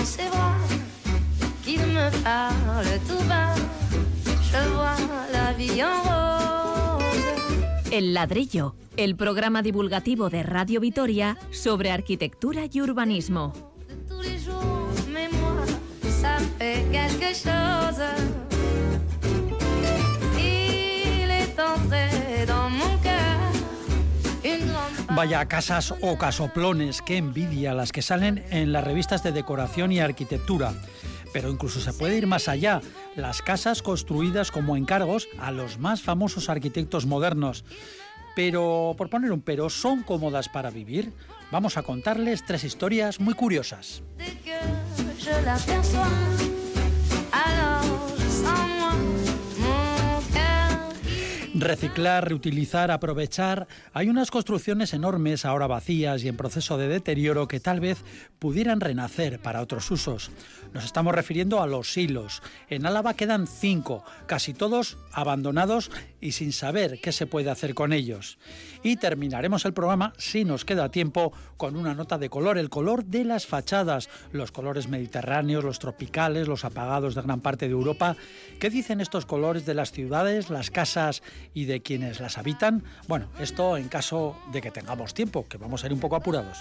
dans ses bras, qu'il me parle tout bas. Je vois la vie en rose. El ladrillo, el programa divulgativo de Radio Vitoria sobre arquitectura y urbanismo. De tous les jours, mais moi, ça fait quelque chose. Vaya casas o casoplones, qué envidia las que salen en las revistas de decoración y arquitectura. Pero incluso se puede ir más allá, las casas construidas como encargos a los más famosos arquitectos modernos. Pero, por poner un pero, ¿son cómodas para vivir? Vamos a contarles tres historias muy curiosas. Reciclar, reutilizar, aprovechar. Hay unas construcciones enormes ahora vacías y en proceso de deterioro que tal vez pudieran renacer para otros usos. Nos estamos refiriendo a los silos. En Álava quedan cinco, casi todos abandonados y sin saber qué se puede hacer con ellos. Y terminaremos el programa, si nos queda tiempo, con una nota de color, el color de las fachadas, los colores mediterráneos, los tropicales, los apagados de gran parte de Europa. ¿Qué dicen estos colores de las ciudades, las casas y de quienes las habitan? Bueno, esto en caso de que tengamos tiempo, que vamos a ir un poco apurados.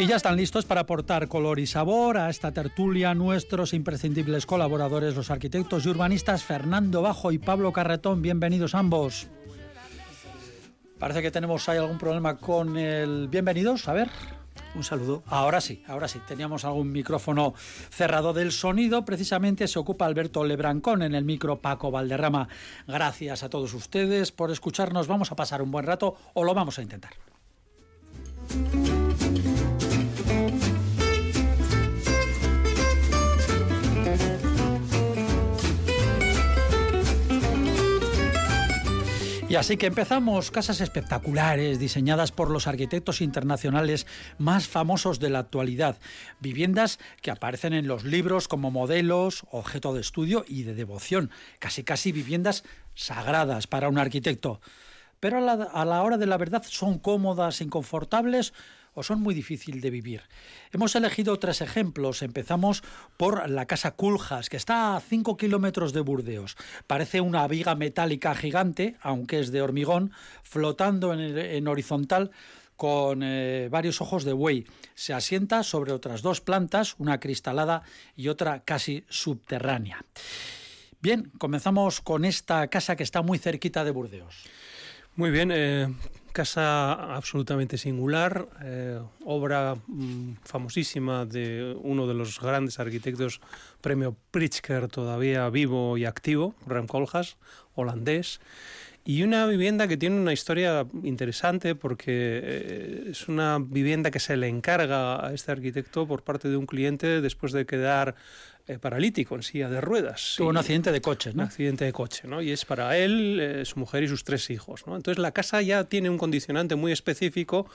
Y ya están listos para aportar color y sabor a esta tertulia nuestros imprescindibles colaboradores, los arquitectos y urbanistas Fernando Bajo y Pablo Carretón. Bienvenidos ambos. Parece que tenemos ahí algún problema con el... Bienvenidos, a ver. Un saludo. Ahora sí, ahora sí. Teníamos algún micrófono cerrado del sonido. Precisamente se ocupa Alberto Lebrancón en el micro Paco Valderrama. Gracias a todos ustedes por escucharnos. Vamos a pasar un buen rato o lo vamos a intentar. Y así que empezamos. Casas espectaculares diseñadas por los arquitectos internacionales más famosos de la actualidad, viviendas que aparecen en los libros como modelos, objeto de estudio y de devoción, casi casi viviendas sagradas para un arquitecto. Pero a la, a la hora de la verdad son cómodas, inconfortables o son muy difíciles de vivir. Hemos elegido tres ejemplos. Empezamos por la casa Culjas, que está a 5 kilómetros de Burdeos. Parece una viga metálica gigante, aunque es de hormigón, flotando en, horizontal con eh, varios ojos de buey. Se asienta sobre otras dos plantas, una cristalada y otra casi subterránea. Bien, comenzamos con esta casa que está muy cerquita de Burdeos. Muy bien, eh, casa absolutamente singular, eh, obra mm, famosísima de uno de los grandes arquitectos, premio Pritzker, todavía vivo y activo, Rem Koolhaas, holandés. Y una vivienda que tiene una historia interesante porque eh, es una vivienda que se le encarga a este arquitecto por parte de un cliente después de quedar eh, paralítico en silla de ruedas. Tuvo un accidente de coche, un ¿no? accidente de coche, ¿no? Y es para él, eh, su mujer y sus tres hijos, ¿no? Entonces la casa ya tiene un condicionante muy específico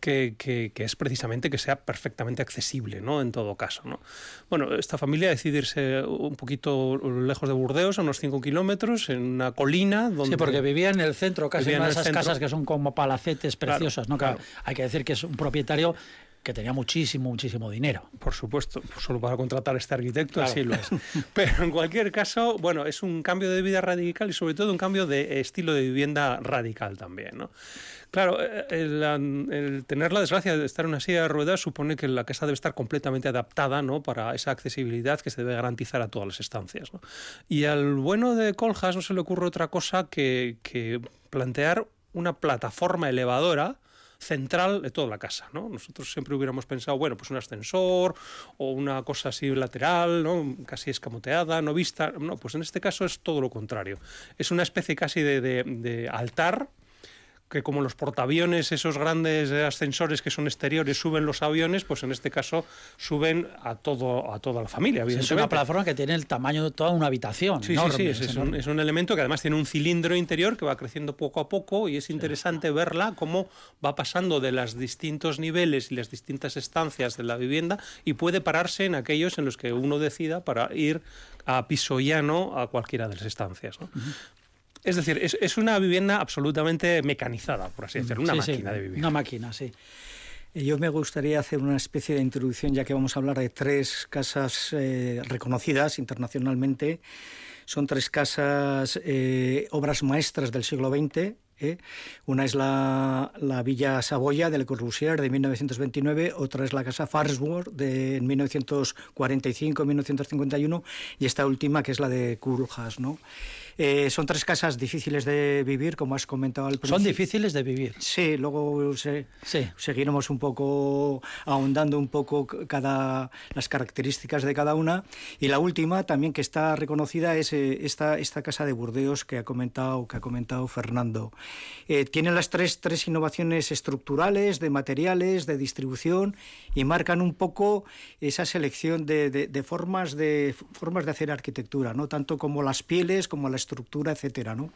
que, que- que es precisamente que sea perfectamente accesible, ¿no? En todo caso, ¿no? Bueno, esta familia decide irse un poquito lejos de Burdeos, a unos 5 kilómetros, en una colina donde... Sí, porque vivía en el centro, casi en una de esas centro. casas que son como palacetes Claro, preciosas, ¿no? Claro, claro. Hay que decir que es un propietario que tenía muchísimo, muchísimo dinero. Por supuesto, pues solo para contratar a este arquitecto, Claro. así lo es. Pero en cualquier caso, bueno, es un cambio de vida radical y sobre todo un cambio de estilo de vivienda radical también, ¿no? Claro, eh, el, el tener la desgracia de estar en una silla de ruedas supone que la casa debe estar completamente adaptada ¿no? para esa accesibilidad que se debe garantizar a todas las estancias. ¿no? Y al bueno de Coljas no se le ocurre otra cosa que, que plantear una plataforma elevadora central de toda la casa, ¿no? Nosotros siempre hubiéramos pensado, bueno, pues un ascensor o una cosa así lateral, ¿no? Casi escamoteada, no vista. No, pues en este caso es todo lo contrario. Es una especie casi de, de- de altar que como los portaaviones, esos grandes eh, ascensores que son exteriores, suben los aviones, pues en este caso suben a todo a toda la familia, Es una plataforma que tiene el tamaño de toda una habitación. Sí, enorme, sí, sí, es, un, enorme. es un elemento que además tiene un cilindro interior que va creciendo poco a poco y es interesante verla cómo va pasando de los distintos niveles y las distintas estancias de la vivienda y puede pararse en aquellos en los que uno decida para ir a piso llano a cualquiera de las estancias. ¿no? Es decir, es, una vivienda absolutamente mecanizada, por así decirlo, una máquina de vivir. Una máquina, sí. Yo me gustaría hacer una especie de introducción, ya que vamos a hablar de tres casas eh, reconocidas internacionalmente. Son tres casas, eh, obras maestras del siglo XX, ¿eh? Una es la, la, Villa Saboya de Le Corbusier de 1929, otra es la Casa Farnsworth de 1945-1951 y esta última que es la de Koolhaas, ¿no? Eh, son tres casas difíciles de vivir, como has comentado al principio. Son difíciles de vivir. Sí, luego sí. seguiremos un poco ahondando un poco cada las características de cada una. Y la última también que está reconocida es eh, esta, esta casa de Burdeos que ha comentado, que ha comentado Fernando. Eh, tienen las tres, tres innovaciones estructurales, de materiales, de distribución y marcan un poco esa selección de, de, formas, de formas de hacer arquitectura, ¿no? tanto como las pieles, como la estructura, etcétera, ¿no?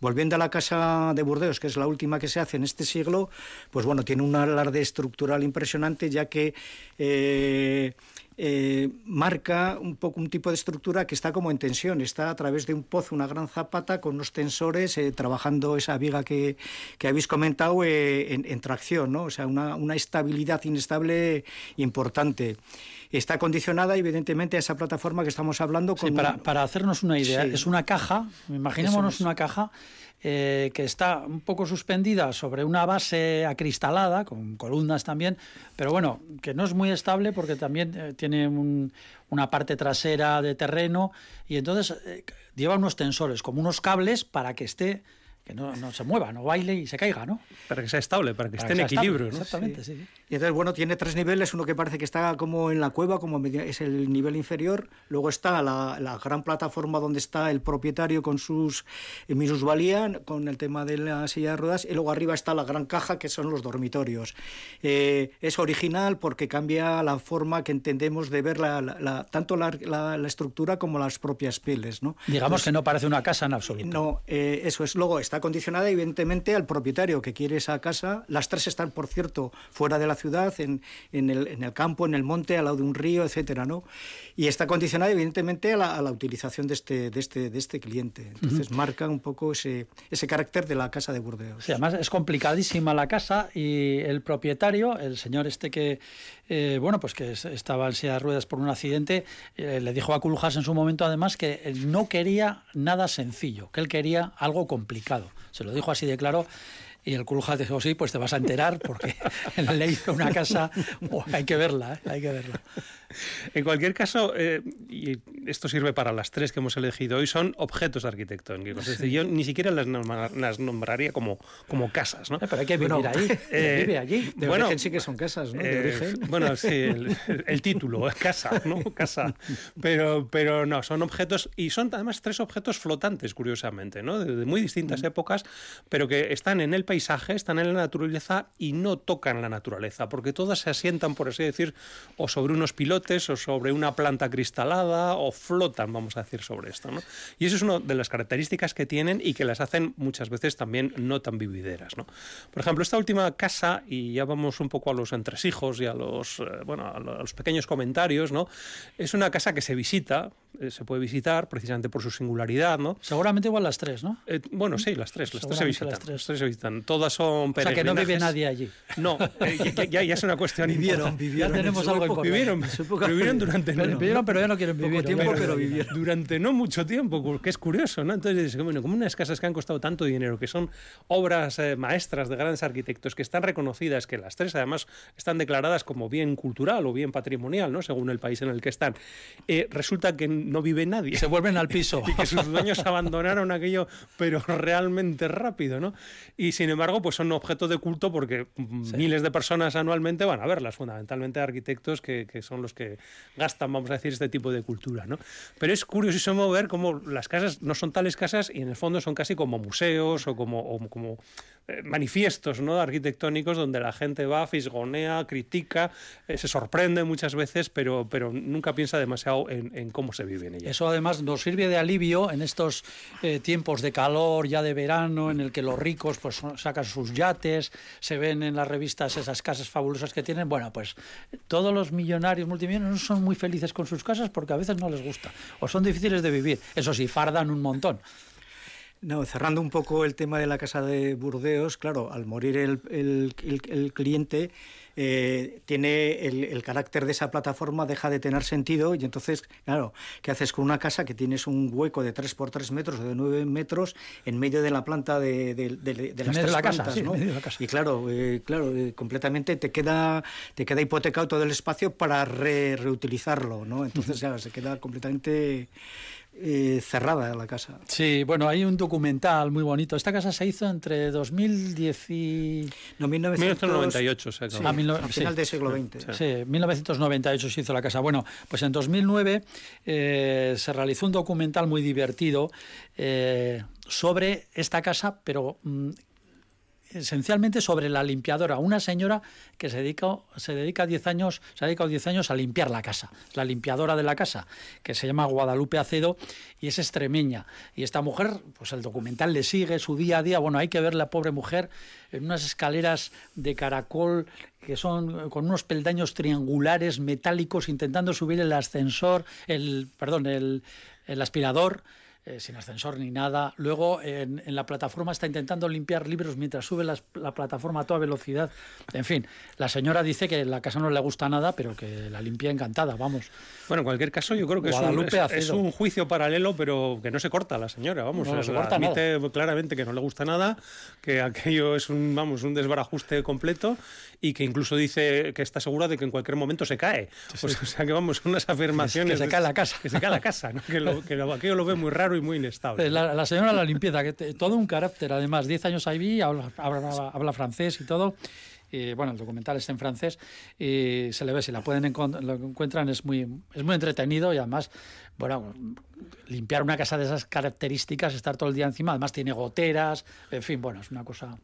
Volviendo a la casa de Burdeos, que es la última que se hace en este siglo, pues bueno, tiene un alarde estructural impresionante, ya que eh, eh, marca un poco un tipo de estructura que está como en tensión, está a través de un pozo, una gran zapata con unos tensores eh, trabajando esa viga que, que habéis comentado en, tracción, ¿no? o sea, una, una estabilidad inestable importante está condicionada evidentemente a esa plataforma que estamos hablando. Con para, para, hacernos una idea, es una caja, imaginémonos una caja eh, que está un poco suspendida sobre una base acristalada, con columnas también, pero bueno, que no es muy estable porque también eh, tiene una parte trasera de terreno y entonces eh, lleva unos tensores, como unos cables para que esté que no, no, se mueva, no baile y se caiga, ¿no? Para que sea estable, para que esté en equilibrio, ¿no? Exactamente, sí. Y entonces, bueno, tiene tres niveles, uno que parece que está como en la cueva, como es el nivel inferior, luego está la, la gran plataforma donde está el propietario con sus eh, minusvalía, con el tema de la silla de ruedas, y luego arriba está la gran caja, que son los dormitorios. Eh, es original porque cambia la forma que entendemos de ver la, la, tanto la, estructura como las propias pieles, ¿no? Digamos que no parece una casa en absoluto. No, eh, eso es. Luego está condicionada evidentemente al propietario que quiere esa casa. Las tres están, por cierto, fuera de la ciudad, en, en, el, en el, campo, en el monte, al lado de un río, etcétera, ¿no? Y está condicionada evidentemente a la, a la utilización de este, de este, de este cliente. Entonces marca un poco ese, ese carácter de la casa de Burdeos. Sí, además es complicadísima la casa y el propietario, el señor este que, eh, bueno, pues que estaba en silla de ruedas por un accidente, eh, le dijo a Culujas en su momento además que él no quería nada sencillo, que él quería algo complicado. Se lo dijo así de claro. Y el Culujas dijo, sí, pues te vas a enterar porque le hizo una casa, hay que verla, ¿eh? hay que verla. En cualquier caso, eh, y esto sirve para las tres que hemos elegido hoy, son objetos arquitectónicos. Es decir, yo ni siquiera las, nombraría como, como casas. ¿no? Eh, pero hay que vivir ahí. Eh, vive allí. De bueno, origen sí que son casas, ¿no? De origen. Bueno, sí, el, título, casa, ¿no? Casa. Pero, pero no, son objetos, y son además tres objetos flotantes, curiosamente, ¿no? De, muy distintas mm. épocas, pero que están en el están en la naturaleza y no tocan la naturaleza, porque todas se asientan, por así decir, o sobre unos pilotos o sobre una planta cristalada o flotan, vamos a decir, sobre esto. Y eso es una de las características que tienen y que las hacen muchas veces también no tan vivideras. ¿no? Por ejemplo, esta última casa, y ya vamos un poco a los entresijos y a los, eh, bueno, a los pequeños comentarios, ¿no? es una casa que se visita, eh, se puede visitar precisamente por su singularidad. ¿no? Seguramente igual las tres, ¿no? Eh, bueno, sí, las tres, las tres, se visitan, las tres. se visitan. Todas son peregrinajes. O sea, que no vive nadie allí. No, ya, ya, es una cuestión vivieron, vivieron. Ya tenemos algo importante. Vivieron, vivieron durante pero, vivieron, pero ya no quieren vivir. tiempo, pero, vivieron. Durante no mucho tiempo, que es curioso, ¿no? Entonces, bueno, como unas casas que han costado tanto dinero, que son obras eh, maestras de grandes arquitectos, que están reconocidas, que las tres además están declaradas como bien cultural o bien patrimonial, ¿no? Según el país en el que están. Eh, resulta que no vive nadie. Se vuelven al piso. y que sus dueños abandonaron aquello, pero realmente rápido, ¿no? Y sin embargo, pues son objeto de culto porque miles de personas anualmente van a verlas, fundamentalmente arquitectos que, que son los que gastan, vamos a decir, este tipo de cultura. ¿no? Pero es curiosísimo ver cómo las casas no son tales casas y en el fondo son casi como museos o como, como eh, manifiestos ¿no? arquitectónicos donde la gente va, fisgonea, critica, eh, se sorprende muchas veces, pero, pero nunca piensa demasiado en, cómo se Eso además nos sirve de alivio en estos eh, tiempos de calor, ya de verano, en el que los ricos pues sacan sus yates, se ven en las revistas esas casas fabulosas que tienen. Bueno, pues todos los millonarios, multimillonarios son muy felices con sus casas porque a veces no les gusta o son difíciles de vivir. Eso sí, fardan un montón. No, cerrando un poco el tema de la casa de Burdeos, claro, al morir el, el, el, cliente, eh, tiene el, carácter de esa plataforma, deja de tener sentido y entonces, claro, ¿qué haces con una casa que tienes un hueco de 3 por 3 metros o de 9 metros en medio de la planta de, de, de, las tres la plantas, casa, ¿no? la casa. Y claro, eh, claro, eh, completamente te queda, te queda hipotecado todo el espacio para reutilizarlo, ¿no? Entonces, claro, se queda completamente eh, cerrada la casa. Sí, bueno, hay un documental muy bonito. Esta casa se hizo entre 2010 y... No, 1998. Sí, a, final del siglo XX. Sí. 1998 se hizo la casa. Bueno, pues en 2009 eh, se realizó un documental muy divertido eh, sobre esta casa, pero mm, esencialmente sobre la limpiadora, una señora que se dedica se dedica 10 años, se ha dedicado 10 años a limpiar la casa, la limpiadora de la casa, que se llama Guadalupe Acedo y es extremeña. Y esta mujer, pues el documental le sigue su día a día, bueno, hay que ver la pobre mujer en unas escaleras de caracol que son con unos peldaños triangulares metálicos intentando subir el ascensor, el perdón, el, el aspirador eh, sin ascensor ni nada. Luego en, la plataforma está intentando limpiar libros mientras sube la, plataforma a toda velocidad. En fin, la señora dice que la casa no le gusta nada, pero que la limpia encantada, vamos. Bueno, en cualquier caso yo creo que es un, juicio paralelo, pero que no se corta la señora, vamos. No, se corta admite claramente que no le gusta nada, que aquello es un, vamos, un desbarajuste completo y que incluso dice que está segura de que en cualquier momento se cae. Pues, o sea que vamos, unas afirmaciones... Que se cae la casa. Que se cae la casa, que, lo, que aquello lo ve muy raro y muy inestable. La, señora la limpieza, que todo un carácter, además, 10 años ahí, habla, habla, francés y todo. Y, bueno, el documental está en francés y se le ve, si la pueden lo encuentran, es muy, es muy entretenido y además, bueno, limpiar una casa de esas características, estar todo el día encima, además tiene goteras, en fin, bueno, es una cosa...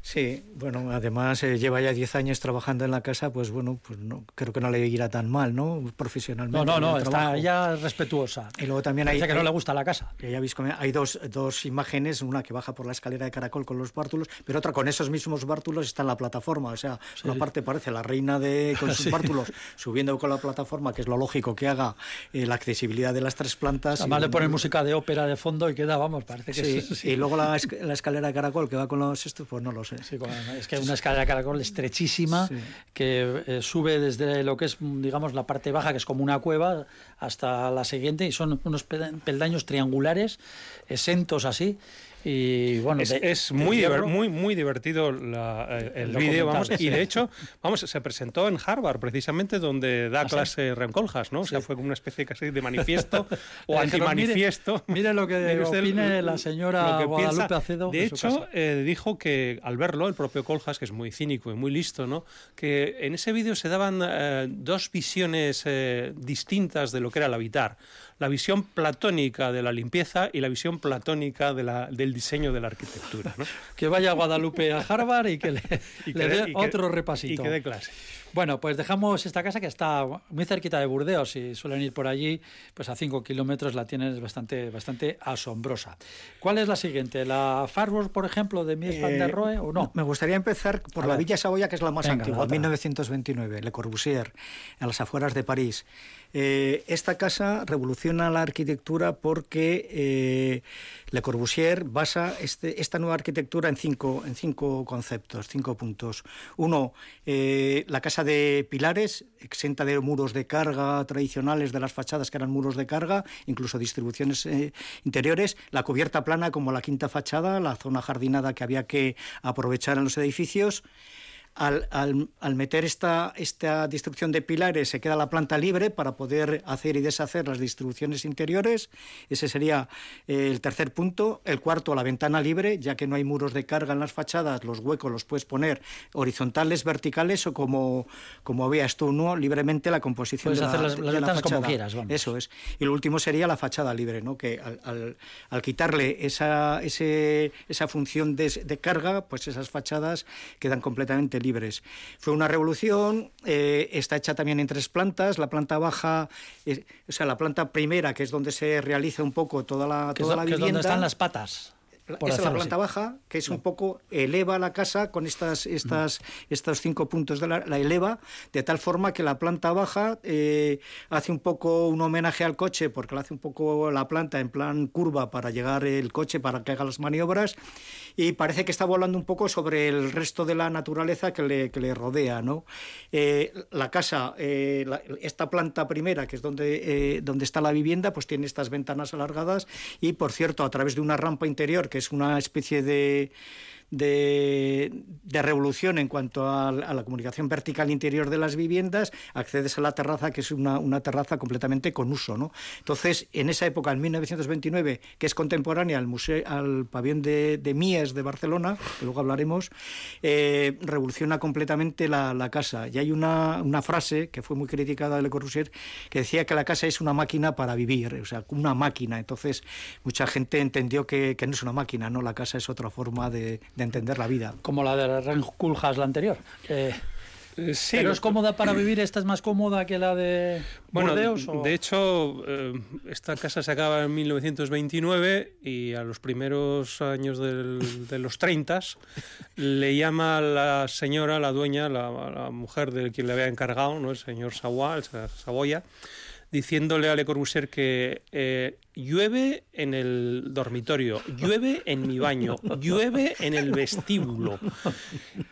Sí, bueno, además eh, lleva ya 10 años trabajando en la casa, pues bueno, pues no creo que no le irá tan mal, ¿no? Profesionalmente. No, no, no, está ella respetuosa. Y luego también hay... que no le gusta la casa. Ya visto, hay dos, dos imágenes, una que baja por la escalera de caracol con los bártulos, pero otra con esos mismos bártulos está en la plataforma. O sea, una parte parece la reina de con sus bártulos subiendo con la plataforma, que es lo lógico que haga eh, la accesibilidad de las tres plantas. Además le ponen música de ópera de fondo y queda, vamos, parece que sí. Y luego la, la escalera de caracol que va con los estos, pues no lo sé es que una escalera de caracol estrechísima que eh, sube desde lo que es, digamos, la parte baja, que es como una cueva, hasta la siguiente y son unos peldaños triangulares, exentos así, y bueno, es, muy, muy, muy divertido eh, el, vídeo, vamos, y de hecho, vamos, se presentó en Harvard, precisamente donde da ¿Ah, clase Rem Koolhaas, ¿no? O sea, fue como una especie casi de manifiesto o antimanifiesto. Mire, mire, lo que opine la señora Guadalupe Acedo. De hecho, eh, dijo que al verlo, el propio Koolhaas, que es muy cínico y muy listo, ¿no? Que en ese vídeo se daban eh, dos visiones distintas de lo que era el habitar la visión platónica de la limpieza y la visión platónica de la, del diseño de la arquitectura. ¿no? que vaya Guadalupe a Harvard y que le, dé otro repasito. Y que dé clase. Bueno, pues dejamos esta casa que está muy cerquita de Burdeos. Si suelen ir por allí, pues a 5 kilómetros la tienes bastante, bastante asombrosa. ¿Cuál es la siguiente? ¿La Farworth, por ejemplo, de Mies van der Rohe o no? Me gustaría empezar por la Villa Saboya, que es la más antigua, 1929, Le Corbusier, a las afueras de París. Eh, esta casa revoluciona la arquitectura porque eh, Le Corbusier basa este, esta nueva arquitectura en cinco, en cinco conceptos, cinco puntos. Uno, eh, la casa de pilares, exenta de muros de carga tradicionales de las fachadas que eran muros de carga, incluso distribuciones interiores, la cubierta plana como la quinta fachada, la zona jardinada que había que aprovechar en los edificios al, al, meter esta, esta distribución de pilares se queda la planta libre para poder hacer y deshacer las distribuciones interiores. Ese sería eh, el tercer punto. El cuarto, la ventana libre, ya que no hay muros de carga en las fachadas, los huecos los puedes poner horizontales, verticales o como, como veas tú, ¿no? libremente la composición de la, hacer las, ventanas como quieras. Eso es. Y lo último sería la fachada libre, ¿no? que al, al, quitarle esa, ese, esa función de, de carga, pues esas fachadas quedan completamente libres libres. Fue una revolución, eh, está hecha también en tres plantas, la planta baja, eh, o sea, la planta primera, que es donde se realiza un poco toda la, toda la vivienda. Es donde están las patas. Esa es la planta baja, que es un poco, eleva la casa con estas, estas, estos cinco puntos, de la, la eleva, de tal forma que la planta baja eh, hace un poco un homenaje al coche, porque le hace un poco la planta en plan curva para llegar el coche, para que haga las maniobras, y parece que está volando un poco sobre el resto de la naturaleza que le, que le rodea. ¿no? Eh, la casa, eh, esta planta primera, que es donde, donde está la vivienda, pues tiene estas ventanas alargadas y, por cierto, a través de una rampa interior, que es una especie de de, revolución en cuanto a, la comunicación vertical interior de las viviendas, accedes a la terraza, que es una, terraza completamente con uso. ¿no? Entonces, en esa época, en 1929, que es contemporánea al, museo, al pabellón de, Mies de Barcelona, que luego hablaremos, eh, revoluciona completamente la, casa. Y hay una, frase que fue muy criticada de Le Corbusier, que decía que la casa es una máquina para vivir, o sea, una máquina. Entonces, mucha gente entendió que, que no es una máquina, no la casa es otra forma de, de entender la vida. Como la de Ren la anterior. Eh, sí, ¿Pero es cómoda para vivir? ¿Esta es más cómoda que la de bueno, De hecho, eh, esta casa se acaba en 1929 y a los primeros años de los 30 le llama la señora, la dueña, la, mujer de quien le había encargado, ¿no? el señor Saboya, diciéndole a Le Corbusier que eh, llueve en el dormitorio, llueve en mi baño, llueve en el vestíbulo.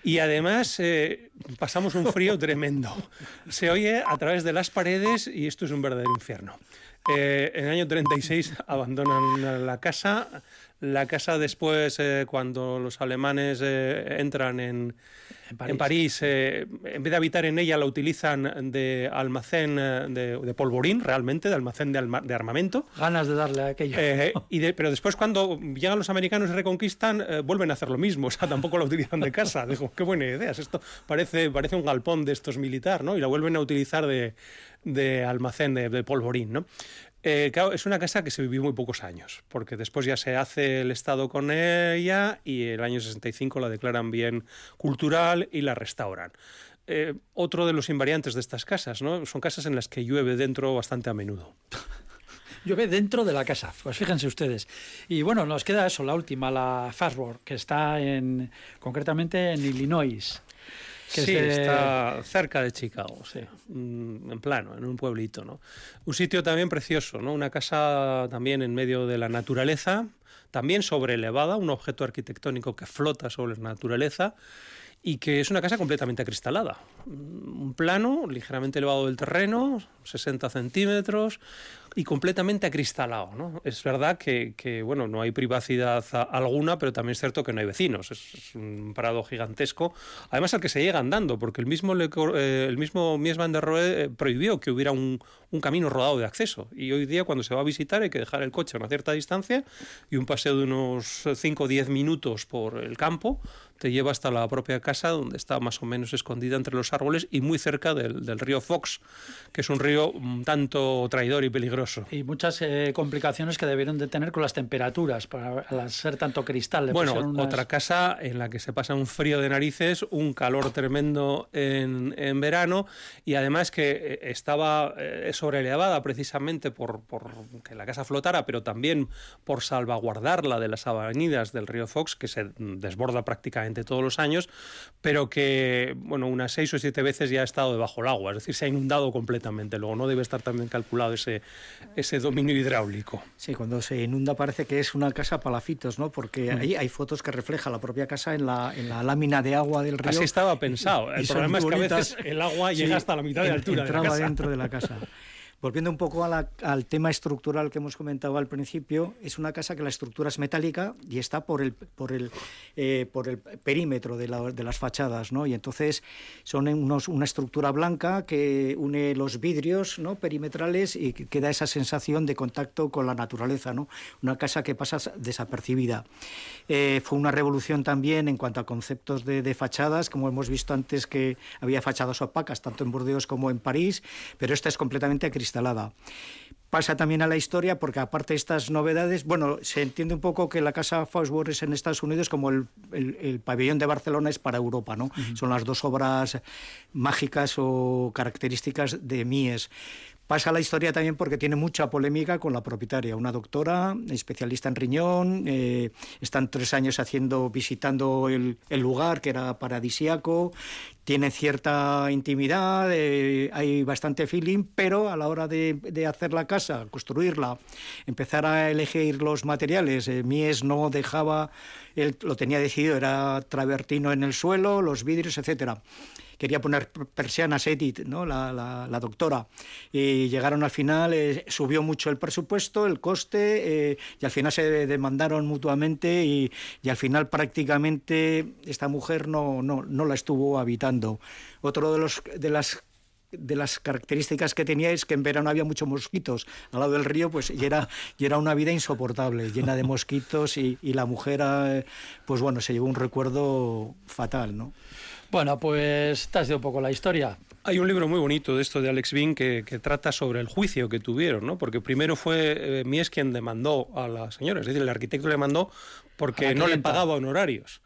Y además eh, pasamos un frío tremendo. Se oye a través de las paredes y esto es un verdadero infierno. Eh, en el año 36 abandonan la casa. La casa después, cuando los alemanes entran en, en París, eh, en vez de habitar en ella, la utilizan de almacén eh, de, polvorín, realmente, de almacén de, armamento. Ganas de darle a aquello. Eh, y pero después, cuando llegan los americanos y reconquistan, vuelven a hacer lo mismo. O sea, tampoco la utilizan de casa. Digo, qué buena idea. Esto parece, parece un galpón de estos militar, ¿no? Y la vuelven a utilizar de, de almacén de, de polvorín, ¿no? Eh, claro, es una casa que se vivió muy pocos años, porque después ya se hace el Estado con ella y el año 65 la declaran bien cultural y la restauran. Eh, otro de los invariantes de estas casas, ¿no? Son casas en las que llueve dentro bastante a menudo. Llueve dentro de la casa, pues fíjense ustedes. Y bueno, nos queda eso, la última, la Fastboard, que está en, concretamente en Illinois sí, está cerca de Chicago, sí, mm, en plano, en un pueblito, ¿no? Un sitio también precioso, ¿no? Una casa también en medio de la naturaleza, también elevada, un objeto arquitectónico que flota sobre la naturaleza y que es una casa completamente acristalada. Un plano ligeramente elevado del terreno, 60 centímetros, y completamente acristalado. ¿no? Es verdad que, bueno, no hay privacidad alguna, pero también es cierto que no hay vecinos. Es, un parado gigantesco. Además, al que se llega andando, porque el mismo, eh, el mismo Mies van der Rohe eh, prohibió que hubiera un, un, camino rodado de acceso. Y hoy día, cuando se va a visitar, hay que dejar el coche a una cierta distancia y un paseo de unos 5 o 10 minutos por el campo te lleva hasta la propia casa, donde está más o menos escondida entre los árboles y muy cerca del, del río Fox, que es un río un tanto traidor y peligroso. Y muchas eh, complicaciones que debieron de tener con las temperaturas, para ser tanto cristal. Bueno, otra casa en la que se pasa un frío de narices, un calor tremendo en, en verano y además que eh, estaba eh, sobrelevada precisamente por, por que la casa flotara, pero también por salvaguardarla de las avenidas del río Fox, que se desborda prácticamente todos los años, pero que, bueno, unas seis o siete veces ya ha estado debajo del agua, es decir, se ha inundado completamente. Luego no debe estar también calculado ese, ese dominio hidráulico. Sí, cuando se inunda parece que es una casa palafitos, ¿no? Porque mm. ahí hay fotos que refleja la propia casa en la, en la lámina de agua del río. Así estaba pensado. El problema es que a veces el agua llega hasta la mitad de altura. Entraba dentro de la casa. Volviendo un poco al tema estructural que hemos comentado al principio, es una casa que la estructura es metálica y está por el, por el, eh, por el perímetro de, las fachadas, ¿no? Y entonces son unos, una estructura blanca que une los vidrios ¿no? perimetrales y que, da esa sensación de contacto con la naturaleza, ¿no? Una casa que pasa desapercibida. Eh, fue una revolución también en cuanto a conceptos de, de fachadas, como hemos visto antes que había fachadas opacas tanto en Burdeos como en París, pero esta es completamente instalada. Pasa también a la historia porque aparte de estas novedades, bueno, se entiende un poco que la casa Faussbourg es en Estados Unidos como el, el, pabellón de Barcelona es para Europa, ¿no? Son las dos obras mágicas o características de Mies Pasa la historia también porque tiene mucha polémica con la propietaria, una doctora especialista en riñón, eh, están tres años haciendo, visitando el, lugar que era paradisiaco, tiene cierta intimidad, eh, hay bastante feeling, pero a la hora de, hacer la casa, construirla, empezar a elegir los materiales, eh, Mies no dejaba, él lo tenía decidido, era travertino en el suelo, los vidrios, etcétera quería poner persianas Edith, ¿no? la, la, doctora, y llegaron al final, eh, subió mucho el presupuesto, el coste, eh, y al final se demandaron mutuamente y, y, al final prácticamente esta mujer no, no, no la estuvo habitando. Otro de, los, de las de las características que tenía es que en verano había muchos mosquitos al lado del río, pues y era, y era una vida insoportable, llena de mosquitos y, y la mujer, eh, pues bueno, se llevó un recuerdo fatal, ¿no? Bueno, pues te has un poco la historia. Hay un libro muy bonito de esto de Alex Bean que, trata sobre el juicio que tuvieron, ¿no? Porque primero fue eh, Mies quien demandó a la señora, es decir, el arquitecto le mandó porque no le pagaba honorarios.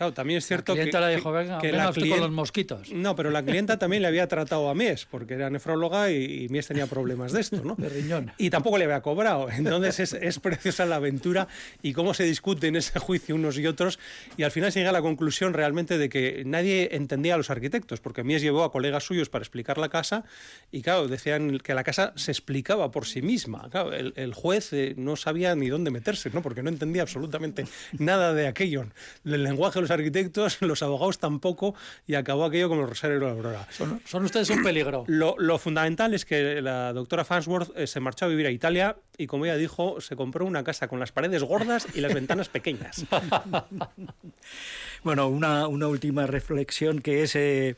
Claro, también es cierto la que, le dijo, venga, que la con los mosquitos. No, pero la clienta también le había tratado a Mies, porque era nefróloga y, Mies tenía problemas de esto, ¿no? De riñón. Y tampoco le había cobrado. Entonces es, es, preciosa la aventura y cómo se discute en ese juicio unos y otros. Y al final se llega a la conclusión realmente de que nadie entendía a los arquitectos, porque Mies llevó a colegas suyos para explicar la casa y, claro, decían que la casa se explicaba por sí misma. Claro, el, el juez eh, no sabía ni dónde meterse, ¿no? Porque no entendía absolutamente nada de aquello. El lenguaje de los arquitectos los abogados tampoco, y acabó aquello como el Rosario de la Aurora. Son, ustedes un peligro. Lo, fundamental es que la doctora Fansworth eh, se marchó a vivir a Italia y, como ella dijo, se compró una casa con las paredes gordas y las ventanas pequeñas. bueno, una, última reflexión que es... Eh,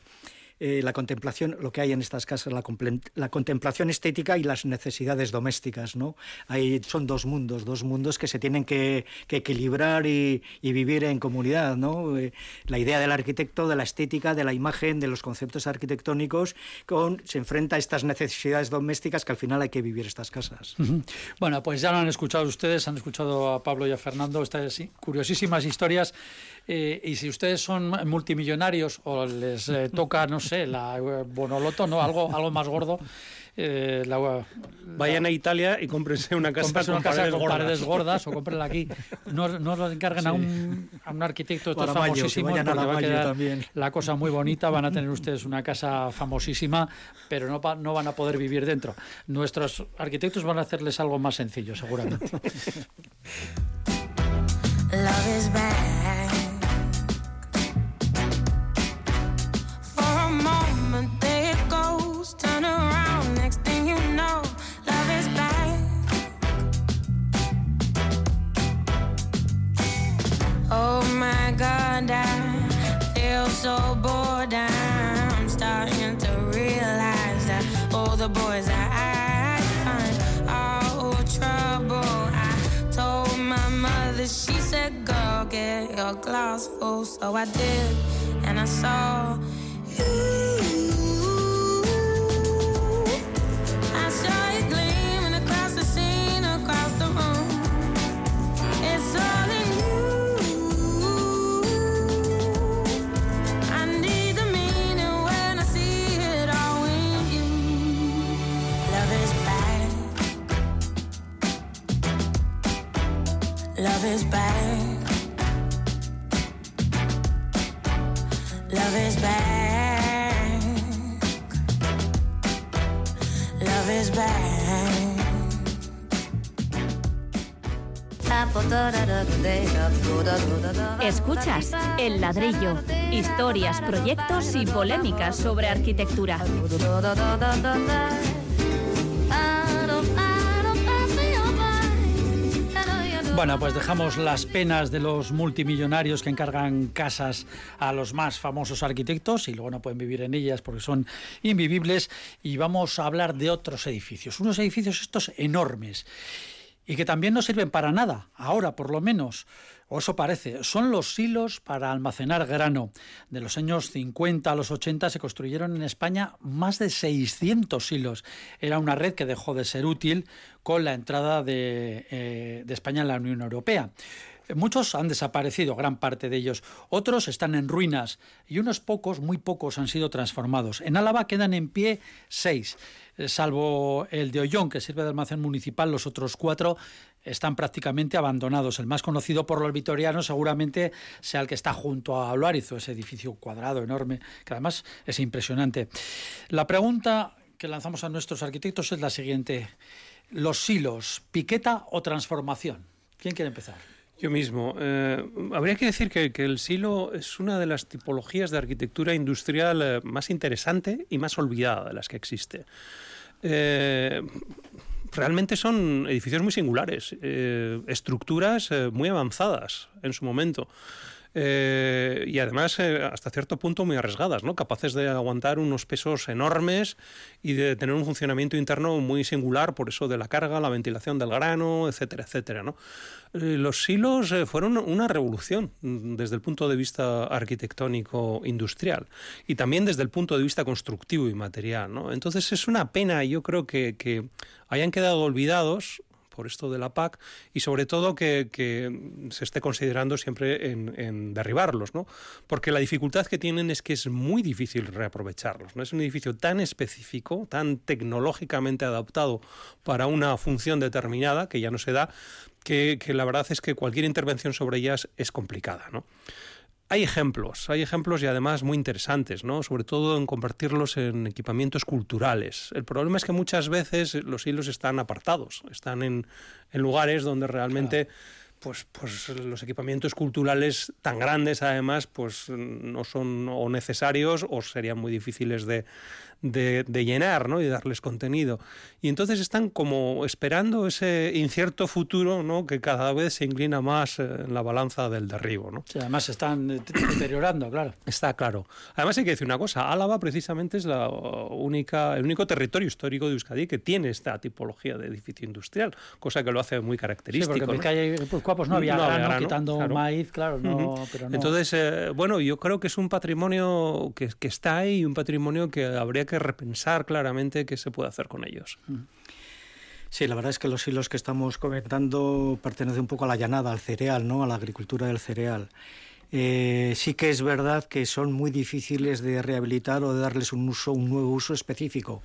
eh, la contemplación, lo que hay en estas casas, la, la, contemplación estética y las necesidades domésticas, ¿no? Hay, son dos mundos, dos mundos que se tienen que, equilibrar y, vivir en comunidad, ¿no? Eh, la idea del arquitecto, de la estética, de la imagen, de los conceptos arquitectónicos, con, se enfrenta a estas necesidades domésticas que al final hay que vivir estas casas. Bueno, pues ya lo han escuchado ustedes, han escuchado a Pablo y a Fernando estas curiosísimas historias eh, y si ustedes son multimillonarios o les eh, toca, no sé, la eh, Bonoloto, ¿no? Algo, algo más gordo. Vayan a Italia y cómprense una casa, con, una casa con, paredes, gordas o cómprenla aquí. No, no lo encarguen a, un, a, un, arquitecto estos famosísimos porque va a quedar también. la cosa muy bonita. Van a tener ustedes una casa famosísima, pero no, no van a poder vivir dentro. Nuestros arquitectos van a hacerles algo más sencillo, seguramente. Oh, so I did, and I saw historias, proyectos y polémicas sobre arquitectura. Bueno, pues dejamos las penas de los multimillonarios que encargan casas a los más famosos arquitectos y luego no pueden vivir en ellas porque son invivibles y vamos a hablar de otros edificios, unos edificios estos enormes y que también no sirven para nada, ahora por lo menos, o eso parece, son los silos para almacenar grano. De los años 50 a los 80 se construyeron en España más de 600 silos. Era una red que dejó de ser útil con la entrada de, eh, de España en la Unión Europea. Muchos han desaparecido, gran parte de ellos. Otros están en ruinas y unos pocos, muy pocos, han sido transformados. En Álava quedan en pie seis, salvo el de Ollón, que sirve de almacén municipal, los otros cuatro están prácticamente abandonados. El más conocido por los vitorianos seguramente sea el que está junto a Oluarizo, ese edificio cuadrado enorme, que además es impresionante. La pregunta que lanzamos a nuestros arquitectos es la siguiente. Los silos, piqueta o transformación. ¿Quién quiere empezar? Yo mismo. Eh, habría que decir que, el silo es una de las tipologías de arquitectura industrial eh, más interesante y más olvidada de las que existe. Eh, realmente son edificios muy singulares, estructuras muy avanzadas en su momento. Eh, y además eh, hasta cierto punto muy arriesgadas, ¿no? capaces de aguantar unos pesos enormes y de tener un funcionamiento interno muy singular, por eso de la carga, la ventilación del grano, etcétera, etcétera. ¿no? Eh, los silos fueron una revolución desde el punto de vista arquitectónico industrial y también desde el punto de vista constructivo y material. ¿no? Entonces es una pena, yo creo que, que hayan quedado olvidados por esto de la PAC y sobre todo que, se esté considerando siempre en, derribarlos, ¿no? Porque la dificultad que tienen es que es muy difícil reaprovecharlos, ¿no? Es un edificio tan específico, tan tecnológicamente adaptado para una función determinada que ya no se da, que, que la verdad es que cualquier intervención sobre ellas es complicada, ¿no? Hay ejemplos, hay ejemplos y además muy interesantes, ¿no? sobre todo en convertirlos en equipamientos culturales. El problema es que muchas veces los hilos están apartados, están en, lugares donde realmente... Pues, pues, los equipamientos culturales tan grandes además pues no son o necesarios o serían muy difíciles de, de, llenar ¿no? y darles contenido. Y entonces están como esperando ese incierto futuro ¿no? que cada vez se inclina más eh, en la balanza del derribo. ¿no? además se están deteriorando, claro. Está claro. Además hay que decir una cosa, Álava precisamente es la única, el único territorio histórico de Euskadi que tiene esta tipología de edificio industrial, cosa que lo hace muy característico. Sí, porque en ¿no? pues no había, grano, quitando maíz, claro, no, pero no. Entonces, eh, bueno, yo creo que es un patrimonio que, que está ahí, un patrimonio que habría que repensar claramente qué se puede hacer con ellos. Sí, la verdad es que los hilos que estamos comentando pertenecen un poco a la llanada, al cereal, ¿no? a la agricultura del cereal. Eh, sí que es verdad que son muy difíciles de rehabilitar o de darles un uso, un nuevo uso específico.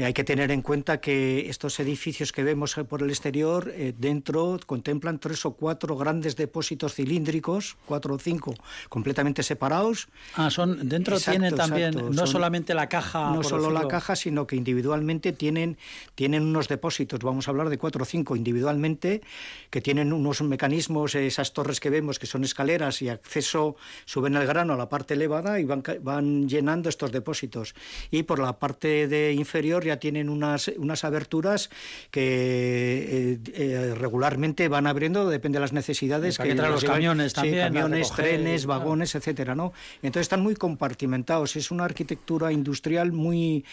Eh, hay que tener en cuenta que estos edificios que vemos por el exterior, eh, dentro contemplan tres o cuatro grandes depósitos cilíndricos, cuatro o cinco, completamente separados. Ah, son dentro tienen también no solamente la caja. No solo la caja, sino que individualmente tienen, tienen unos depósitos. Vamos a hablar de cuatro o cinco individualmente, que tienen unos mecanismos, esas torres que vemos que son escaleras y acceso, suben el grano a la parte elevada y van, van llenando estos depósitos. Y por la parte de inferior ya tienen unas, unas aberturas que eh, eh, regularmente van abriendo, depende de las necesidades. que los camiones también. camiones, trenes, vagones, etcétera, ¿no? Entonces están muy compartimentados. Es una arquitectura industrial muy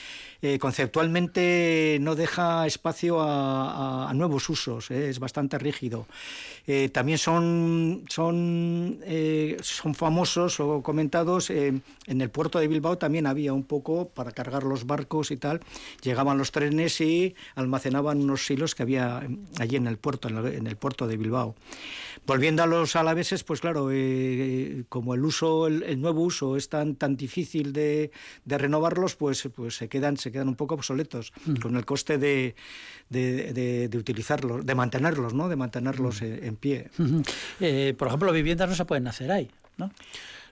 eh, conceptualmente no deja espacio a, nuevos usos, es bastante rígido. también son, son, son famosos o comentados en el puerto de Bilbao también había un poco para cargar los barcos y tal llegaban los trenes y almacenaban unos hilos que había allí en el puerto, en el, puerto de Bilbao. Volviendo a los alaveses, pues claro, eh, como el uso, el, nuevo uso es tan, tan difícil de, renovarlos, pues, pues se quedan, se quedan un poco obsoletos, mm. con el coste de, de, utilizarlos, de mantenerlos, ¿no? De mantenerlos mm. en, pie. Eh, por ejemplo, viviendas no se pueden hacer ahí, ¿no?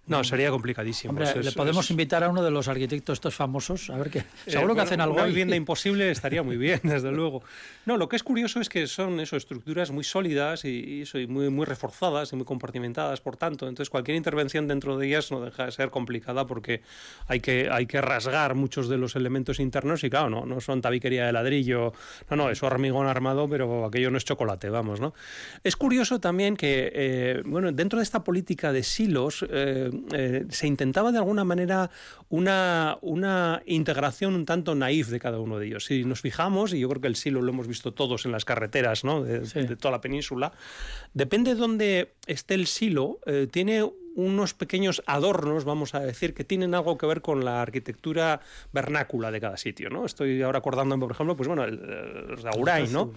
No, sería complicadísimo. le podemos invitar a uno de los arquitectos estos famosos, a ver qué. Eh, seguro que hacen algo. Una vivienda imposible estaría muy bien, desde luego. No, lo que es curioso es que son eso, estructuras muy sólidas y, muy, muy reforzadas y muy compartimentadas, por tanto. Entonces, cualquier intervención dentro de ellas no deja de ser complicada porque hay que, hay que rasgar muchos de los elementos internos y, claro, no, no son tabiquería de ladrillo. No, no, es hormigón armado, pero aquello no es chocolate, vamos, ¿no? Es curioso también que, eh, bueno, dentro de esta política de silos. Eh, eh, se intentaba de alguna manera una, una integración un tanto naif de cada uno de ellos. Si nos fijamos, y yo creo que el silo lo hemos visto todos en las carreteras de, toda la península, depende de dónde esté el silo, eh, tiene unos pequeños adornos, vamos a decir, que tienen algo que ver con la arquitectura vernácula de cada sitio, ¿no? Estoy ahora acordándome, por ejemplo, pues bueno, el, el ¿no?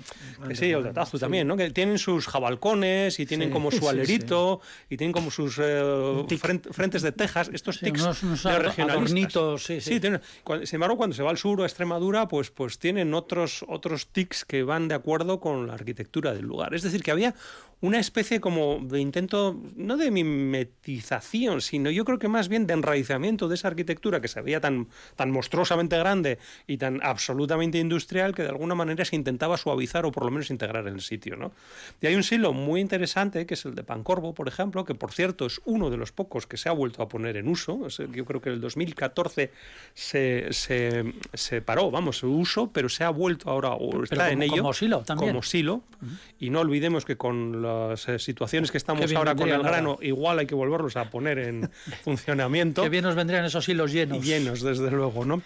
Que sí, el Tazu también, ¿no? Que tienen sus jabalcones y tienen como su alerito y tienen como sus eh, frentes de tejas, estos tics unos, unos regionalistas. sí, sí. Tienen, sin embargo, cuando se va al sur o a Extremadura, pues, pues tienen otros, otros tics que van de acuerdo con la arquitectura del lugar. Es decir, que había una especie como de intento, no de sino yo creo que más bien de enraizamiento de esa arquitectura que se veía tan, tan monstruosamente grande y tan absolutamente industrial que de alguna manera se intentaba suavizar o por lo menos integrar en el sitio. ¿no? Y hay un silo muy interesante que es el de Pancorvo, por ejemplo, que por cierto es uno de los pocos que se ha vuelto a poner en uso. Yo creo que en el 2014 se, se, se paró, vamos, su uso, pero se ha vuelto ahora o está en ello. Como silo también. Como silo. Y no olvidemos que con las eh, situaciones que estamos ahora con el grano, igual hay que volverlos a poner en funcionamiento. Qué bien nos vendrían esos hilos llenos. Llenos, desde luego, ¿no?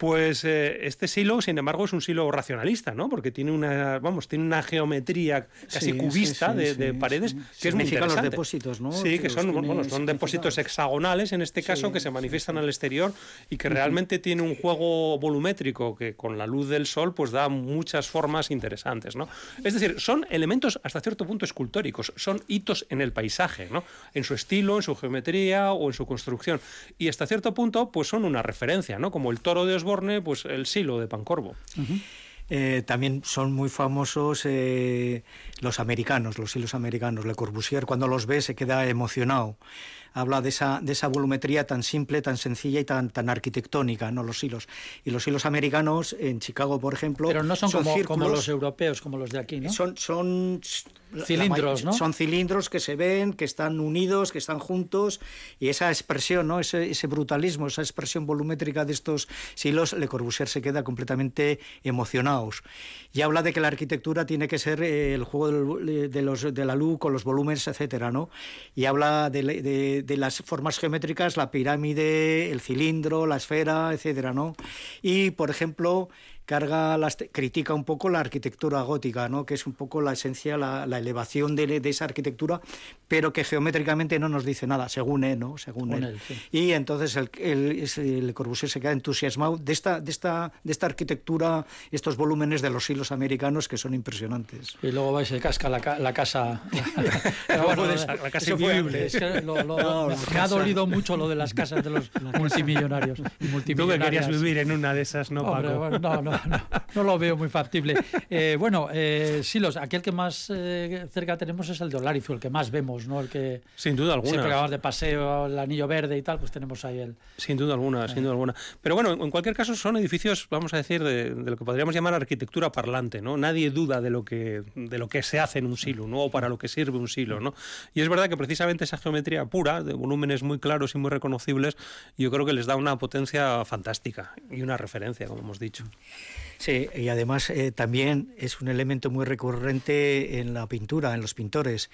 Pues eh, este silo, sin embargo, es un silo racionalista, ¿no? Porque tiene una, vamos, tiene una geometría casi cubista de, paredes que es muy interesante. los depósitos, ¿no? Sí, que, son, bueno, son depósitos hexagonales en este caso que se manifiestan al exterior y que realmente tiene un juego volumétrico que con la luz del sol pues da muchas formas interesantes, ¿no? Es decir, son elementos hasta cierto punto escultóricos, son hitos en el paisaje, ¿no? En su estilo, en su geometría o en su construcción y hasta cierto punto pues son una referencia, ¿no? Como el toro de Osborne pues el silo de Pancorvo. Eh, también son muy famosos eh, los americanos, los silos americanos. Le Corbusier, cuando los ve, se queda emocionado habla de esa, de esa volumetría tan simple, tan sencilla y tan, tan arquitectónica, ¿no? Los hilos. Y los hilos americanos, en Chicago, por ejemplo. Pero no son, como, como, los europeos, como los de aquí, ¿no? Son. son cilindros, ¿no? Son cilindros que se ven, que están unidos, que están juntos, y esa expresión, ¿no? Ese, ese brutalismo, esa expresión volumétrica de estos hilos, Le Corbusier se queda completamente emocionados. Y habla de que la arquitectura tiene que ser eh, el juego de, los, de la luz con los volúmenes, etcétera, ¿no? Y habla de de, las formas geométricas, la pirámide, el cilindro, la esfera, etcétera, ¿no? Y, por ejemplo, carga las, critica un poco la arquitectura gótica, ¿no? que es un poco la esencia, la, elevación de, esa arquitectura, pero que geométricamente no nos dice nada, según él. ¿no? Según, él. Y entonces el, el, Corbusier se queda entusiasmado de esta, de, esta, de esta arquitectura, estos volúmenes de los hilos americanos que son impresionantes. Y luego vais y casca la, la casa. la casa invivible. me ha dolido mucho lo de las casas de los multimillonarios. Y Tú que querías vivir en una de esas, ¿no, Paco? no, no, no, lo veo muy factible. Eh, bueno, eh, Silos, aquel que más eh, cerca tenemos es el de Olarizu, el que más vemos, ¿no? El que sin duda alguna. Siempre vamos de paseo, el anillo verde y tal, pues tenemos ahí el. Sin duda alguna, sin duda alguna. Pero bueno, en cualquier caso son edificios, vamos a decir, de, lo que podríamos llamar arquitectura parlante, ¿no? Nadie duda de lo que de lo que se hace en un silo, ¿no? O para lo que sirve un silo, ¿no? Y es verdad que precisamente esa geometría pura, de volúmenes muy claros y muy reconocibles, yo creo que les da una potencia fantástica y una referencia, como hemos dicho. Sí, y además eh, también es un elemento muy recurrente en la pintura, en los pintores.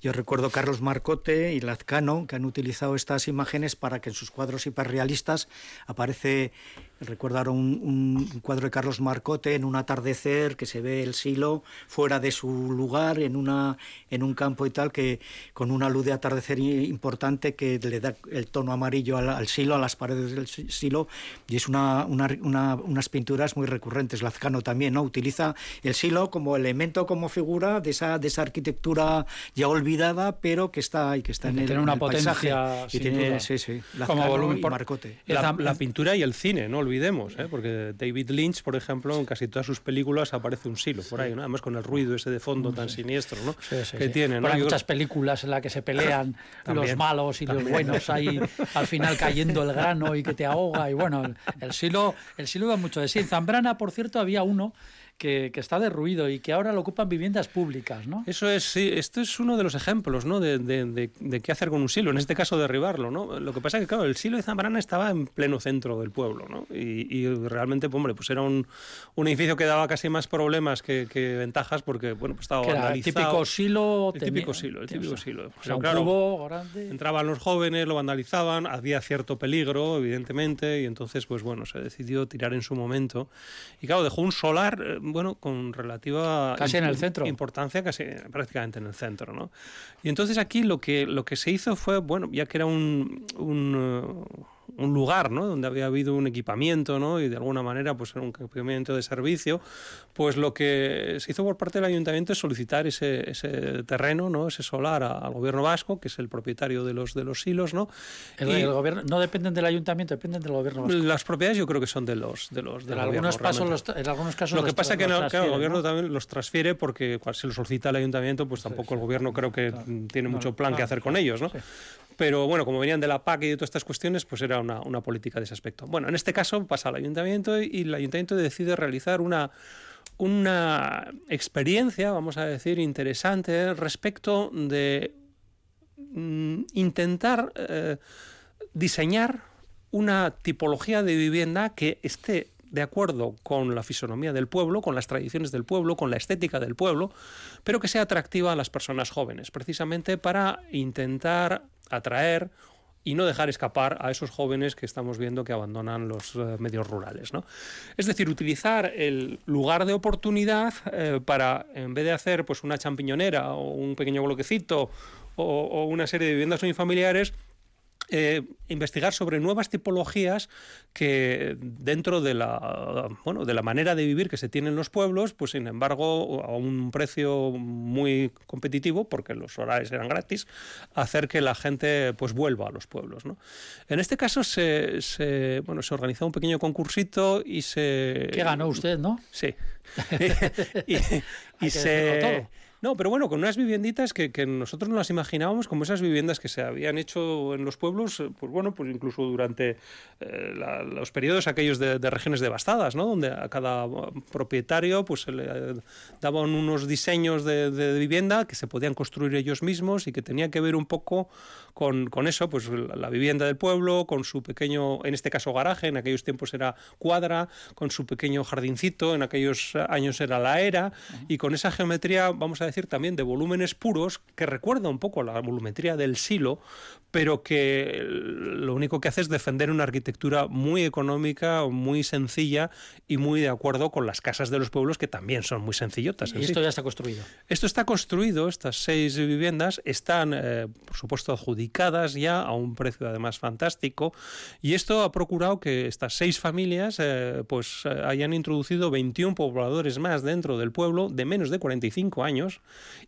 Yo recuerdo Carlos Marcote y Lazcano, que han utilizado estas imágenes para que en sus cuadros hiperrealistas aparece, recuerdo un, un, cuadro de Carlos Marcote en un atardecer que se ve el silo fuera de su lugar, en, una, en un campo y tal, que con una luz de atardecer importante que le da el tono amarillo al, silo, a las paredes del silo, y es una, una, unas pinturas muy recurrentes. Lazcano también, ¿no? Utiliza el silo como elemento, como figura de esa, de esa arquitectura ya olvidada pero que está ahí, que está en el, tiene una potencia, y tiene, sí, sí, como volumen por Marcote. La, pintura y el cine, no olvidemos, ¿eh? porque David Lynch, por ejemplo, en casi todas sus películas aparece un silo por ahí, ¿no? además con el ruido ese de fondo tan siniestro ¿no? que tiene. ¿no? Hay muchas películas en las que se pelean los malos y los buenos ahí al final cayendo el grano y que te ahoga y bueno, el, el silo, el silo da mucho de sí. En Zambrana, por cierto, había uno que, está derruido y que ahora lo ocupan viviendas públicas, ¿no? Eso es, sí, esto es uno de los ejemplos, ¿no? De, de, qué hacer con un silo, en este caso derribarlo, ¿no? Lo que pasa es que, claro, el silo de Zambrana estaba en pleno centro del pueblo, ¿no? Y, realmente, pues, hombre, pues era un, un, edificio que daba casi más problemas que, ventajas porque, bueno, pues estaba era el típico silo. El típico silo, el típico silo. claro, entraban los jóvenes, lo vandalizaban, había cierto peligro, evidentemente, y entonces, pues bueno, se decidió tirar en su momento. Y claro, dejó un solar eh, bueno, con relativa casi en el centro. importancia, casi prácticamente en el centro, ¿no? Y entonces aquí lo que, lo que se hizo fue, bueno, ya que era un, un un lugar ¿no? donde había habido un equipamiento ¿no? y de alguna manera pues era un equipamiento de servicio, pues lo que se hizo por parte del ayuntamiento es solicitar ese, ese terreno, ¿no? ese solar al gobierno vasco, que es el propietario de los, de los silos. ¿no? El, gobierno, no dependen del ayuntamiento, dependen del gobierno vasco. Las propiedades yo creo que son de los de los en algunos pasos en algunos casos Lo que pasa es que el gobierno también los transfiere porque cuando se lo solicita el ayuntamiento, pues tampoco el gobierno creo que tiene mucho plan que hacer con ellos. ¿no? pero bueno, como venían de la PAC y de todas estas cuestiones, pues era una, política de ese aspecto. Bueno, en este caso pasa al ayuntamiento y el ayuntamiento decide realizar una, una experiencia, vamos a decir, interesante respecto de mm, intentar eh, diseñar una tipología de vivienda que esté de acuerdo con la fisonomía del pueblo, con las tradiciones del pueblo, con la estética del pueblo, pero que sea atractiva a las personas jóvenes, precisamente para intentar atraer y no dejar escapar a esos jóvenes que estamos viendo que abandonan los eh, medios rurales. ¿no? Es decir, utilizar el lugar de oportunidad eh, para, en vez de hacer pues, una champiñonera o un pequeño bloquecito o, o una serie de viviendas unifamiliares, eh, investigar sobre nuevas tipologías que dentro de la bueno de la manera de vivir que se tiene en los pueblos pues sin embargo a un precio muy competitivo porque los horarios eran gratis hacer que la gente pues vuelva a los pueblos ¿no? en este caso se, bueno se organizó un pequeño concursito y se ¿Qué ganó usted no sí. Y, se no, pero bueno, con unas vivienditas que, nosotros no las imaginábamos como esas viviendas que se habían hecho en los pueblos, eh, pues bueno, pues incluso durante eh, los periodos aquellos de, regiones devastadas, ¿no? Donde a cada propietario pues se le daban unos diseños de, vivienda que se podían construir ellos mismos y que tenía que ver un poco con, con eso, pues la vivienda del pueblo, con su pequeño, en este caso garaje, en aquellos tiempos era cuadra, con su pequeño jardincito, en aquellos años era la era, y con esa geometría, vamos a decir, también de volúmenes puros, que recuerda un poco la volumetría del silo, pero que lo único que hace es defender una arquitectura muy económica, muy sencilla y muy de acuerdo con las casas de los pueblos, que también son muy sencillotas. Y esto ya está construido. Esto está construido, estas seis viviendas están, eh, por supuesto, adjudicadas ya a un precio además fantástico, y esto ha procurado que estas seis familias eh, pues eh, hayan introducido 21 pobladores más dentro del pueblo de menos de 45 años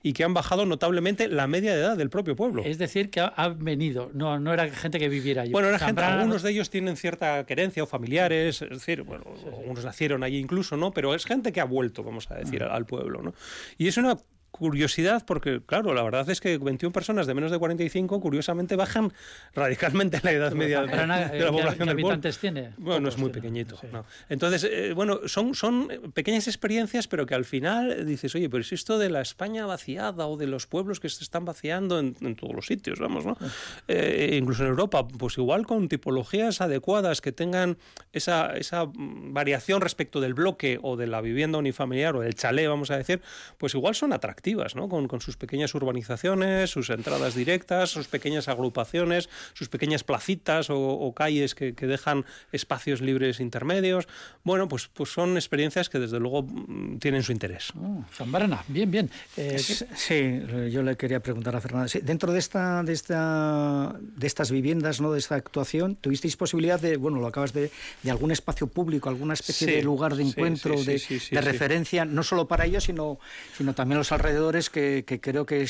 y que han bajado notablemente la media de edad del propio pueblo. Es decir, que ha venido, no, no era gente que viviera allí. Bueno, era gente, algunos de ellos tienen cierta querencia o familiares, es decir, bueno, algunos nacieron allí incluso, ¿no? Pero es gente que ha vuelto, vamos a decir, al pueblo, ¿no? Y es una curiosidad porque, claro, la verdad es que 21 personas de menos de 45, curiosamente, bajan radicalmente la edad media de, la población ¿qué habitantes tiene? Bueno, es muy pequeñito. Entonces, eh, bueno, son, son pequeñas experiencias, pero que al final dices, oye, pero es esto de la España vaciada o de los pueblos que se están vaciando en, todos los sitios, vamos, ¿no? Eh, incluso en Europa, pues igual con tipologías adecuadas que tengan esa, esa variación respecto del bloque o de la vivienda unifamiliar o del chalet, vamos a decir, pues igual son atractivas con, sus pequeñas urbanizaciones, sus entradas directas, sus pequeñas agrupaciones, sus pequeñas placitas o, calles que, dejan espacios libres intermedios. Bueno, pues, pues son experiencias que desde luego mm, tienen su interés. Oh, Zambrana, bien, bien. Eh, sí, yo le quería preguntar a Fernanda. dentro de esta, de esta, de estas viviendas, no, de esta actuación, tuvisteis posibilidad de, bueno, lo acabas de, de algún espacio público, alguna especie de lugar de encuentro, de, de referencia, no solo para ellos, sino, sino también los alrededores que, creo que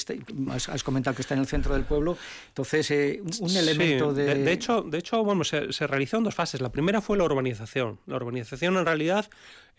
has, comentado que está en el centro del pueblo. Entonces, eh, un elemento de... de... hecho, de hecho bueno, se, se realizó en dos fases. La primera fue la urbanización. La urbanización, en realidad,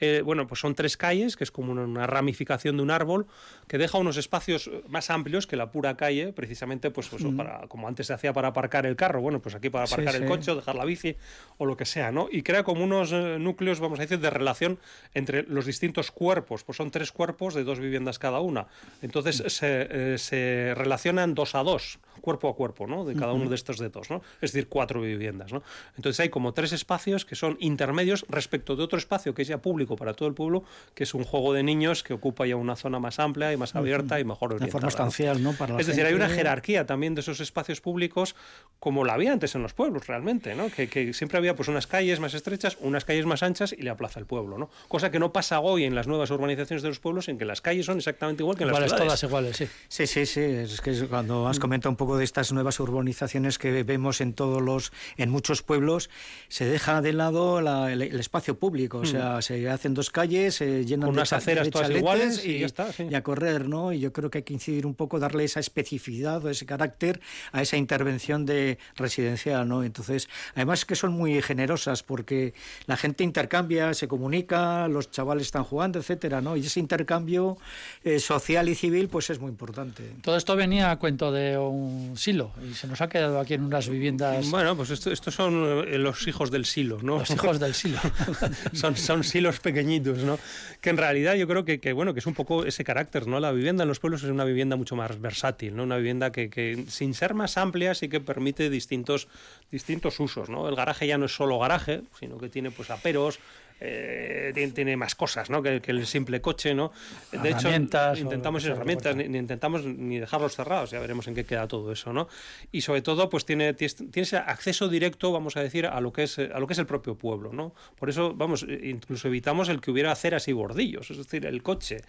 eh, bueno, pues son tres calles, que es como una, ramificación de un árbol, que deja unos espacios más amplios que la pura calle, precisamente, pues, pues para, como antes se hacía para aparcar el carro, bueno, pues aquí para aparcar el coche o dejar la bici o lo que sea, ¿no? Y crea como unos eh, núcleos, vamos a decir, de relación entre los distintos cuerpos, pues son tres cuerpos de dos viviendas cada una. Entonces se, eh, se relacionan dos a dos, cuerpo a cuerpo, ¿no? De cada uno de estos dedos, ¿no? Es decir, cuatro viviendas, ¿no? Entonces hay como tres espacios que son intermedios respecto de otro espacio que es ya público para todo el pueblo, que es un juego de niños que ocupa ya una zona más amplia y más abierta y mejor orientada. De forma estancial, ¿no? es decir, hay una jerarquía también de esos espacios públicos como la había antes en los pueblos realmente, ¿no? Que, que siempre había pues unas calles más estrechas, unas calles más anchas y la plaza del pueblo, ¿no? Cosa que no pasa hoy en las nuevas urbanizaciones de los pueblos en que las calles son exactamente igual que en las ciudades. todas iguales, sí. Sí, sí, sí, es que cuando has comentado un poco de estas nuevas urbanizaciones que vemos en todos los en muchos pueblos, se deja de lado el, espacio público, o sea, mm. se hacen dos calles, se llenan unas de aceras todas iguales y, ya está, y a correr, ¿no? Y yo creo que hay que incidir un poco darle esa especificidad o ese carácter a esa intervención de residencial, ¿no? Entonces, además que son muy generosas porque la gente intercambia, se comunica, los chavales están jugando, etcétera, ¿no? Y ese intercambio eh, social y civil, pues es muy importante. Todo esto venía a cuento de un silo y se nos ha quedado aquí en unas viviendas. Bueno, pues estos son eh, los hijos del silo, ¿no? Los hijos del silo. son, son silos pequeñitos, ¿no? Que en realidad yo creo que, que, bueno, que es un poco ese carácter, ¿no? La vivienda en los pueblos es una vivienda mucho más versátil, ¿no? Una vivienda que, que sin ser más amplia sí que permite distintos, distintos usos, ¿no? El garaje ya no es solo garaje, sino que tiene pues aperos, eh, tiene, más cosas ¿no? que, el simple coche. ¿no? De hecho, intentamos herramientas, ni, intentamos ni dejarlos cerrados, ya veremos en qué queda todo eso. ¿no? Y sobre todo, pues tiene, tiene ese acceso directo, vamos a decir, a lo que es, a lo que es el propio pueblo. ¿no? Por eso, vamos, incluso evitamos el que hubiera aceras y bordillos, es decir, el coche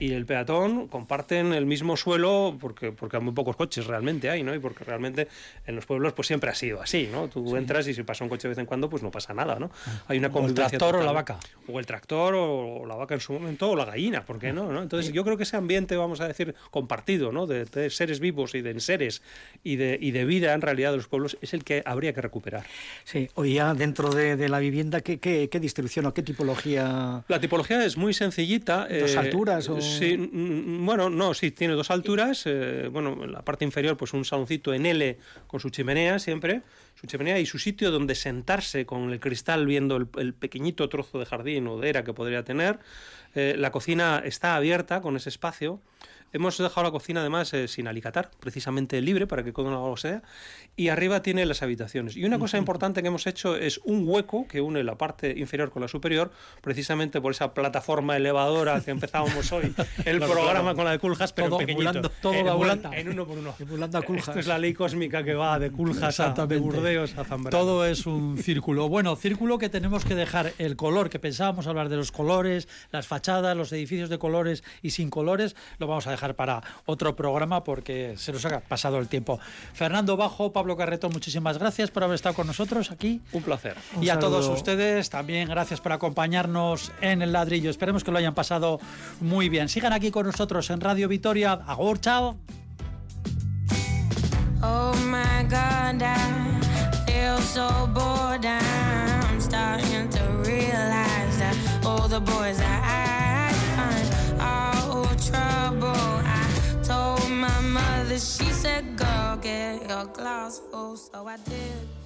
y el peatón comparten el mismo suelo porque, porque muy pocos coches realmente hay, ¿no? Y porque realmente en los pueblos pues siempre ha sido así, ¿no? Tú entras y si pasa un coche de vez en cuando pues no pasa nada, ¿no? Ah. Hay una convivencia o el tractor, o la vaca en su momento, o la gallina, ¿por qué no? Entonces yo creo que ese ambiente, vamos a decir, compartido, ¿no? De, seres vivos y de enseres y de, y de vida en realidad de los pueblos es el que habría que recuperar. Sí, hoy ya dentro de, la vivienda, ¿qué, ¿qué, qué, distribución o qué tipología? La tipología es muy sencillita. ¿Dos eh, alturas? O... Sí, mm, bueno, no, sí, tiene dos alturas. Eh, bueno, en la parte inferior, pues un saloncito en L con su chimenea siempre su chimenea y su sitio donde sentarse con el cristal viendo el, pequeñito trozo de jardín o de era que podría tener. Eh, la cocina está abierta con ese espacio Hemos dejado la cocina además eh, sin alicatar, precisamente libre para que cada uno sea. Y arriba tiene las habitaciones. Y una cosa importante que hemos hecho es un hueco que une la parte inferior con la superior, precisamente por esa plataforma elevadora que empezábamos hoy, el programa con la de Culjas, pero todo, pequeñito. todo en, en uno por uno. A Esto es la ley cósmica que va de Culjas a de Burdeos a Zambrano. Todo es un círculo. Bueno, círculo que tenemos que dejar el color, que pensábamos hablar de los colores, las fachadas, los edificios de colores y sin colores, lo vamos a dejar para otro programa porque se nos ha pasado el tiempo. Fernando Bajo, Pablo Carreto, muchísimas gracias por haber estado con nosotros aquí. Un placer. y a todos ustedes también gracias por acompañarnos en el ladrillo. Esperemos que lo hayan pasado muy bien. Sigan aquí con nosotros en Radio Vitoria. Agur, chao. Oh my God, I feel so bored. I'm starting to realize that all the boys I find are trouble. she said, Girl, get your glass full. So I did.